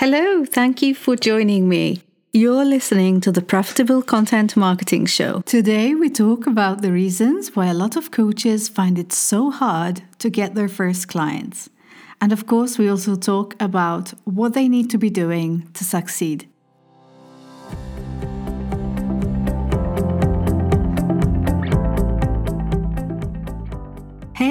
Hello, thank you for joining me. You're listening to the Profitable Content Marketing Show. Today, we talk about the reasons why a lot of coaches find it so hard to get their first clients. And of course, we also talk about what they need to be doing to succeed.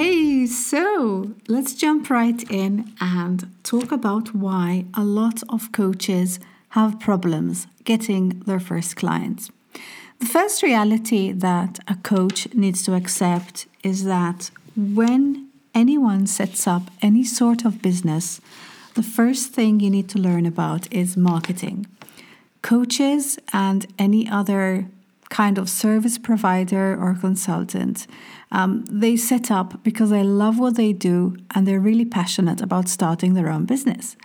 Hey, so let's jump right in and talk about why a lot of coaches have problems getting their first clients. The first reality that a coach needs to accept is that when anyone sets up any sort of business, the first thing you need to learn about is marketing. Coaches and any other kind of service provider or consultant. Um, they set up because they love what they do and they're really passionate about starting their own business.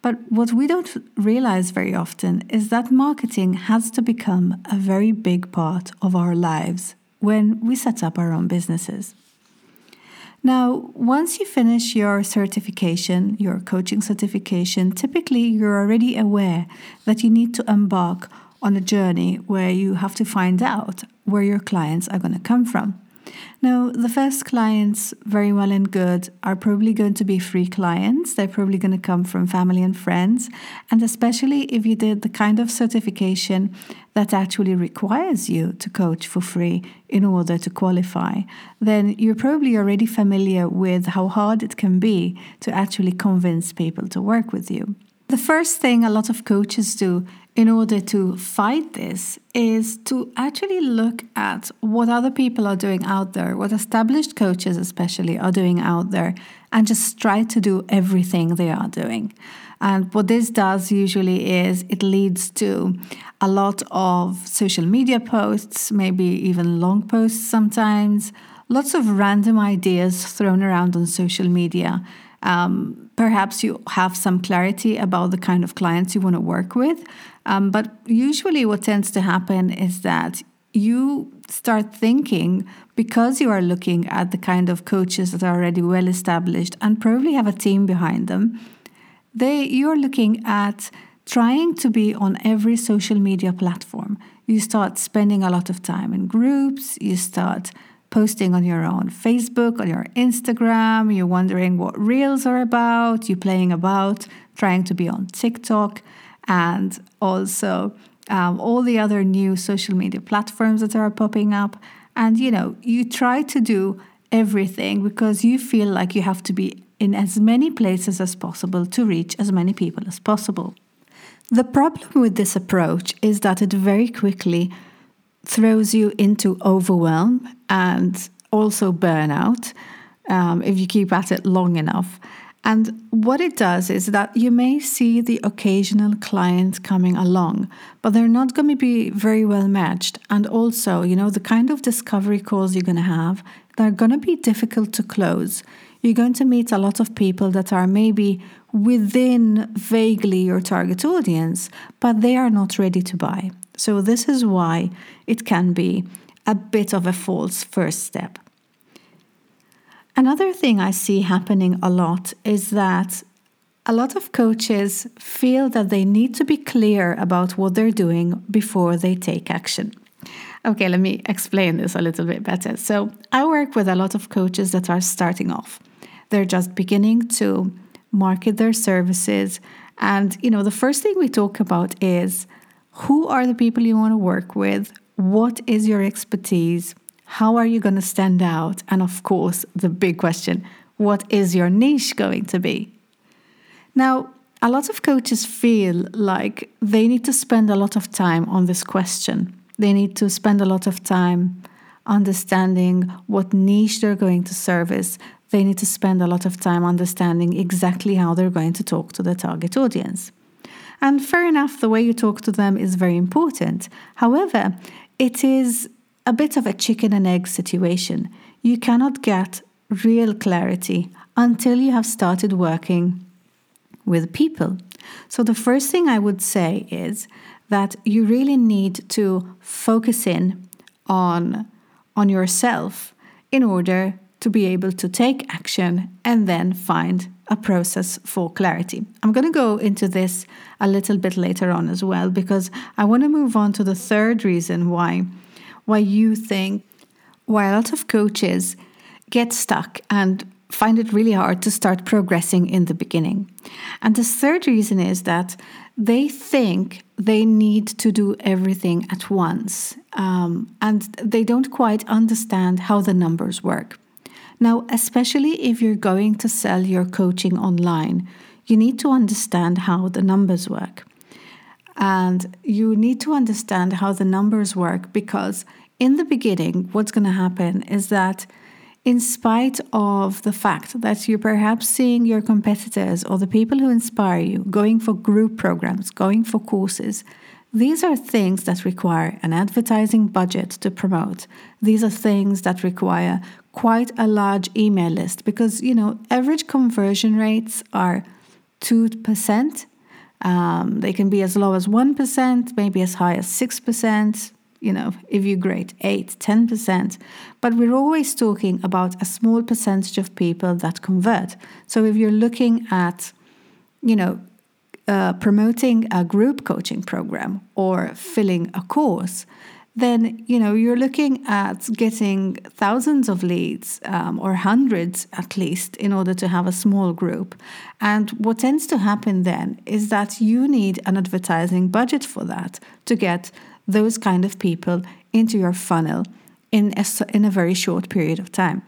But what we don't realize very often is that marketing has to become a very big part of our lives when we set up our own businesses. Now, once you finish your certification, your coaching certification, typically you're already aware that you need to embark on a journey where you have to find out where your clients are going to come from. Now, the first clients, very well and good, are probably going to be free clients. They're probably going to come from family and friends. And especially if you did the kind of certification that actually requires you to coach for free in order to qualify, then you're probably already familiar with how hard it can be to actually convince people to work with you. The first thing a lot of coaches do in order to fight this is to actually look at what other people are doing out there, what established coaches, especially, are doing out there, and just try to do everything they are doing. And what this does usually is it leads to a lot of social media posts, maybe even long posts sometimes, lots of random ideas thrown around on social media. Um, perhaps you have some clarity about the kind of clients you want to work with, um, but usually, what tends to happen is that you start thinking because you are looking at the kind of coaches that are already well established and probably have a team behind them. They you're looking at trying to be on every social media platform. You start spending a lot of time in groups. You start posting on your own Facebook, on your Instagram. You're wondering what reels are about. You're playing about, trying to be on TikTok and also um, all the other new social media platforms that are popping up. And you know, you try to do everything because you feel like you have to be in as many places as possible to reach as many people as possible. The problem with this approach is that it very quickly throws you into overwhelm and also burnout um, if you keep at it long enough. And what it does is that you may see the occasional client coming along, but they're not going to be very well matched. And also, you know, the kind of discovery calls you're going to have, they're going to be difficult to close. You're going to meet a lot of people that are maybe within vaguely your target audience, but they are not ready to buy. So, this is why it can be a bit of a false first step. Another thing I see happening a lot is that a lot of coaches feel that they need to be clear about what they're doing before they take action. Okay, let me explain this a little bit better. So, I work with a lot of coaches that are starting off. They're just beginning to market their services. And, you know, the first thing we talk about is who are the people you want to work with? What is your expertise? How are you going to stand out? And of course, the big question what is your niche going to be? Now, a lot of coaches feel like they need to spend a lot of time on this question. They need to spend a lot of time understanding what niche they're going to service. They need to spend a lot of time understanding exactly how they're going to talk to the target audience. And fair enough, the way you talk to them is very important. However, it is a bit of a chicken and egg situation. You cannot get real clarity until you have started working with people. So, the first thing I would say is that you really need to focus in on, on yourself in order to be able to take action and then find a process for clarity. I'm going to go into this a little bit later on as well because I want to move on to the third reason why why you think why a lot of coaches get stuck and find it really hard to start progressing in the beginning. And the third reason is that they think they need to do everything at once um, and they don't quite understand how the numbers work. Now, especially if you're going to sell your coaching online, you need to understand how the numbers work. And you need to understand how the numbers work because in the beginning, what's going to happen is that in spite of the fact that you're perhaps seeing your competitors or the people who inspire you going for group programs, going for courses, these are things that require an advertising budget to promote. These are things that require quite a large email list because, you know, average conversion rates are 2%. Um, they can be as low as 1%, maybe as high as 6% you know, if you grade 8, 10%. But we're always talking about a small percentage of people that convert. So if you're looking at, you know, uh, promoting a group coaching program or filling a course, then you know you're looking at getting thousands of leads um, or hundreds at least in order to have a small group and what tends to happen then is that you need an advertising budget for that to get those kind of people into your funnel in a, in a very short period of time.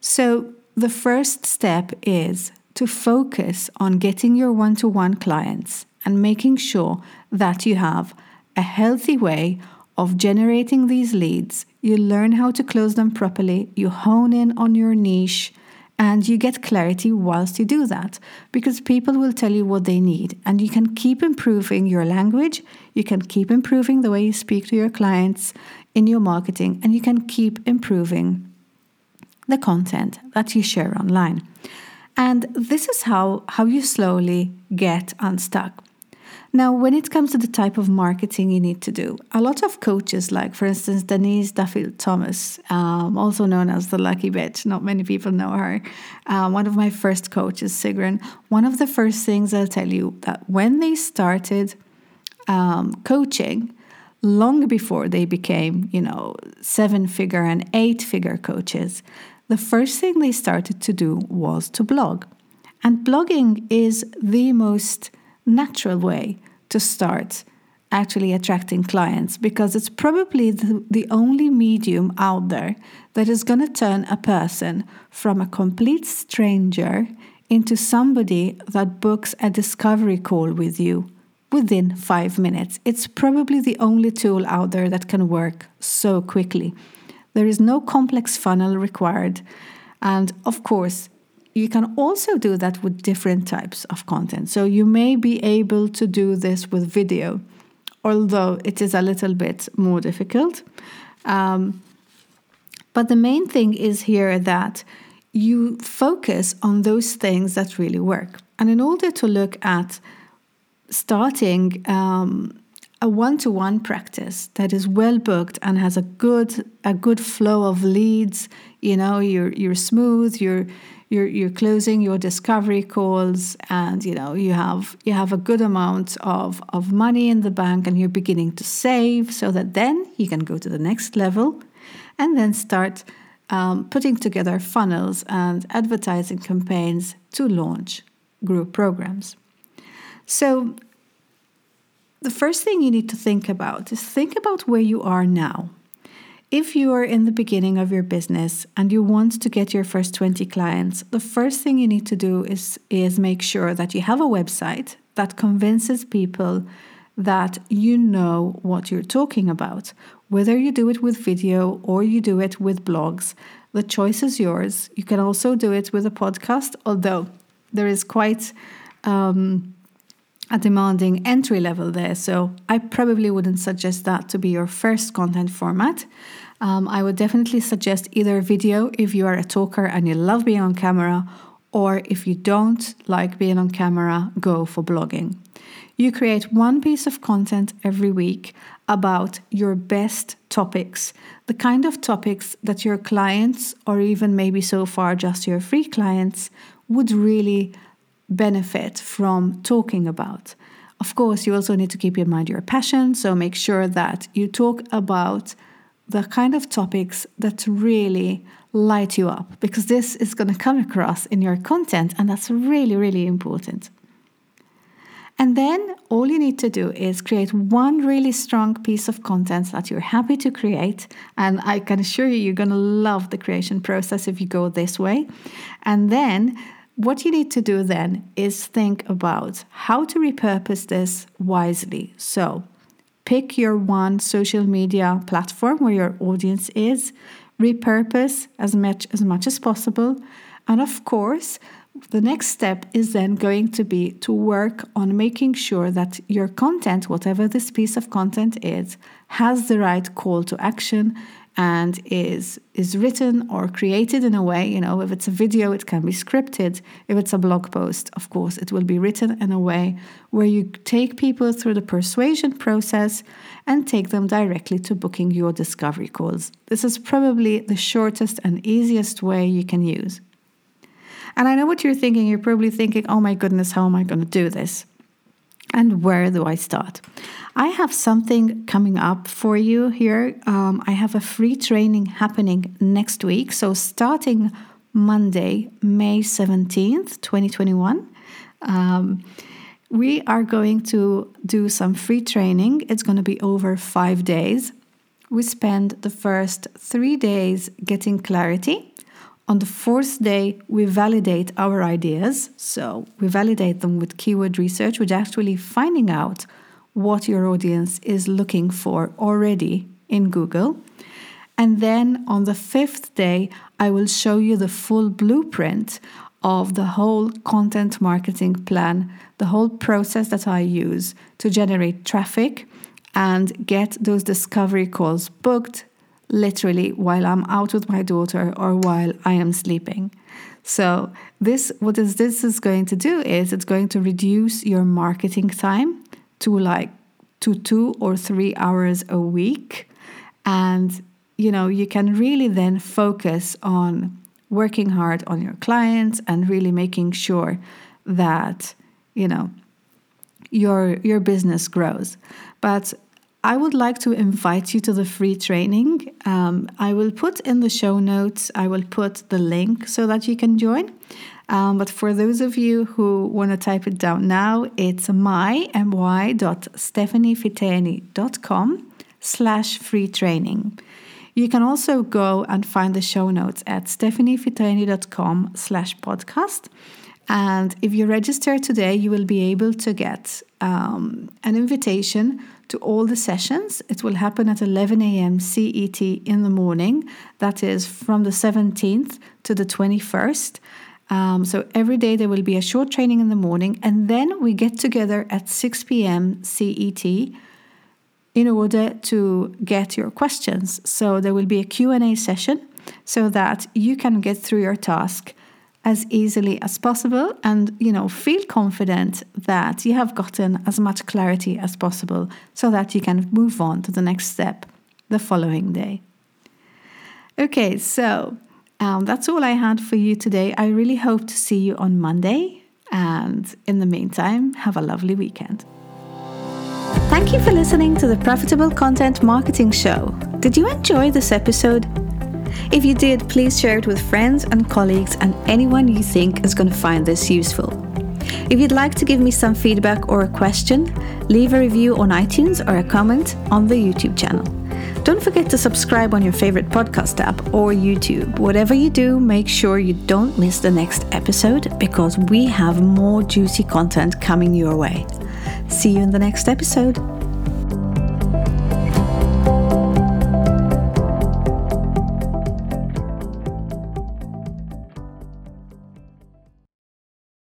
So, the first step is to focus on getting your one to one clients and making sure that you have a healthy way of generating these leads. You learn how to close them properly, you hone in on your niche, and you get clarity whilst you do that because people will tell you what they need and you can keep improving your language you can keep improving the way you speak to your clients in your marketing and you can keep improving the content that you share online and this is how how you slowly get unstuck now, when it comes to the type of marketing you need to do, a lot of coaches, like for instance Denise Duffield Thomas, um, also known as the Lucky Bitch, not many people know her. Um, one of my first coaches, Sigrun. One of the first things I'll tell you that when they started um, coaching, long before they became, you know, seven figure and eight figure coaches, the first thing they started to do was to blog. And blogging is the most natural way to start actually attracting clients because it's probably the, the only medium out there that is going to turn a person from a complete stranger into somebody that books a discovery call with you within five minutes. It's probably the only tool out there that can work so quickly. There is no complex funnel required. And of course, you can also do that with different types of content. So you may be able to do this with video, although it is a little bit more difficult. Um, but the main thing is here that you focus on those things that really work. And in order to look at starting um, a one-to-one practice that is well booked and has a good a good flow of leads, you know, you're you're smooth, you're you're you're closing your discovery calls and you know you have you have a good amount of of money in the bank and you're beginning to save so that then you can go to the next level and then start um, putting together funnels and advertising campaigns to launch group programs. So the first thing you need to think about is think about where you are now if you are in the beginning of your business and you want to get your first 20 clients, the first thing you need to do is, is make sure that you have a website that convinces people that you know what you're talking about. Whether you do it with video or you do it with blogs, the choice is yours. You can also do it with a podcast, although there is quite um, a demanding entry level there. So I probably wouldn't suggest that to be your first content format. Um, I would definitely suggest either video if you are a talker and you love being on camera, or if you don't like being on camera, go for blogging. You create one piece of content every week about your best topics, the kind of topics that your clients, or even maybe so far just your free clients, would really benefit from talking about. Of course, you also need to keep in mind your passion, so make sure that you talk about the kind of topics that really light you up because this is going to come across in your content, and that's really, really important. And then all you need to do is create one really strong piece of content that you're happy to create. And I can assure you, you're going to love the creation process if you go this way. And then what you need to do then is think about how to repurpose this wisely. So pick your one social media platform where your audience is, repurpose as much as much as possible. And of course, the next step is then going to be to work on making sure that your content, whatever this piece of content is, has the right call to action and is is written or created in a way you know if it's a video it can be scripted if it's a blog post of course it will be written in a way where you take people through the persuasion process and take them directly to booking your discovery calls this is probably the shortest and easiest way you can use and I know what you're thinking. You're probably thinking, oh my goodness, how am I going to do this? And where do I start? I have something coming up for you here. Um, I have a free training happening next week. So, starting Monday, May 17th, 2021, um, we are going to do some free training. It's going to be over five days. We spend the first three days getting clarity on the fourth day, we validate our ideas. So we validate them with keyword research, which actually finding out what your audience is looking for already in Google. And then on the fifth day, I will show you the full blueprint of the whole content marketing plan, the whole process that I use to generate traffic and get those discovery calls booked, literally while I'm out with my daughter or while I am sleeping. So this what is this is going to do is it's going to reduce your marketing time to like to 2 or 3 hours a week and you know you can really then focus on working hard on your clients and really making sure that you know your your business grows but I would like to invite you to the free training. Um, I will put in the show notes, I will put the link so that you can join. Um, but for those of you who want to type it down now, it's my, my.stephaniefiteni.com slash free training. You can also go and find the show notes at stephaniefiteni.com slash podcast. And if you register today, you will be able to get um, an invitation to all the sessions. It will happen at 11 a.m. CET in the morning. That is from the 17th to the 21st. Um, so every day there will be a short training in the morning, and then we get together at 6 p.m. CET in order to get your questions. So there will be a Q&A session so that you can get through your task as easily as possible and you know feel confident that you have gotten as much clarity as possible so that you can move on to the next step the following day. Okay so um, that's all i had for you today. I really hope to see you on monday and in the meantime have a lovely weekend. Thank you for listening to the profitable content marketing show. Did you enjoy this episode if you did, please share it with friends and colleagues and anyone you think is going to find this useful. If you'd like to give me some feedback or a question, leave a review on iTunes or a comment on the YouTube channel. Don't forget to subscribe on your favorite podcast app or YouTube. Whatever you do, make sure you don't miss the next episode because we have more juicy content coming your way. See you in the next episode.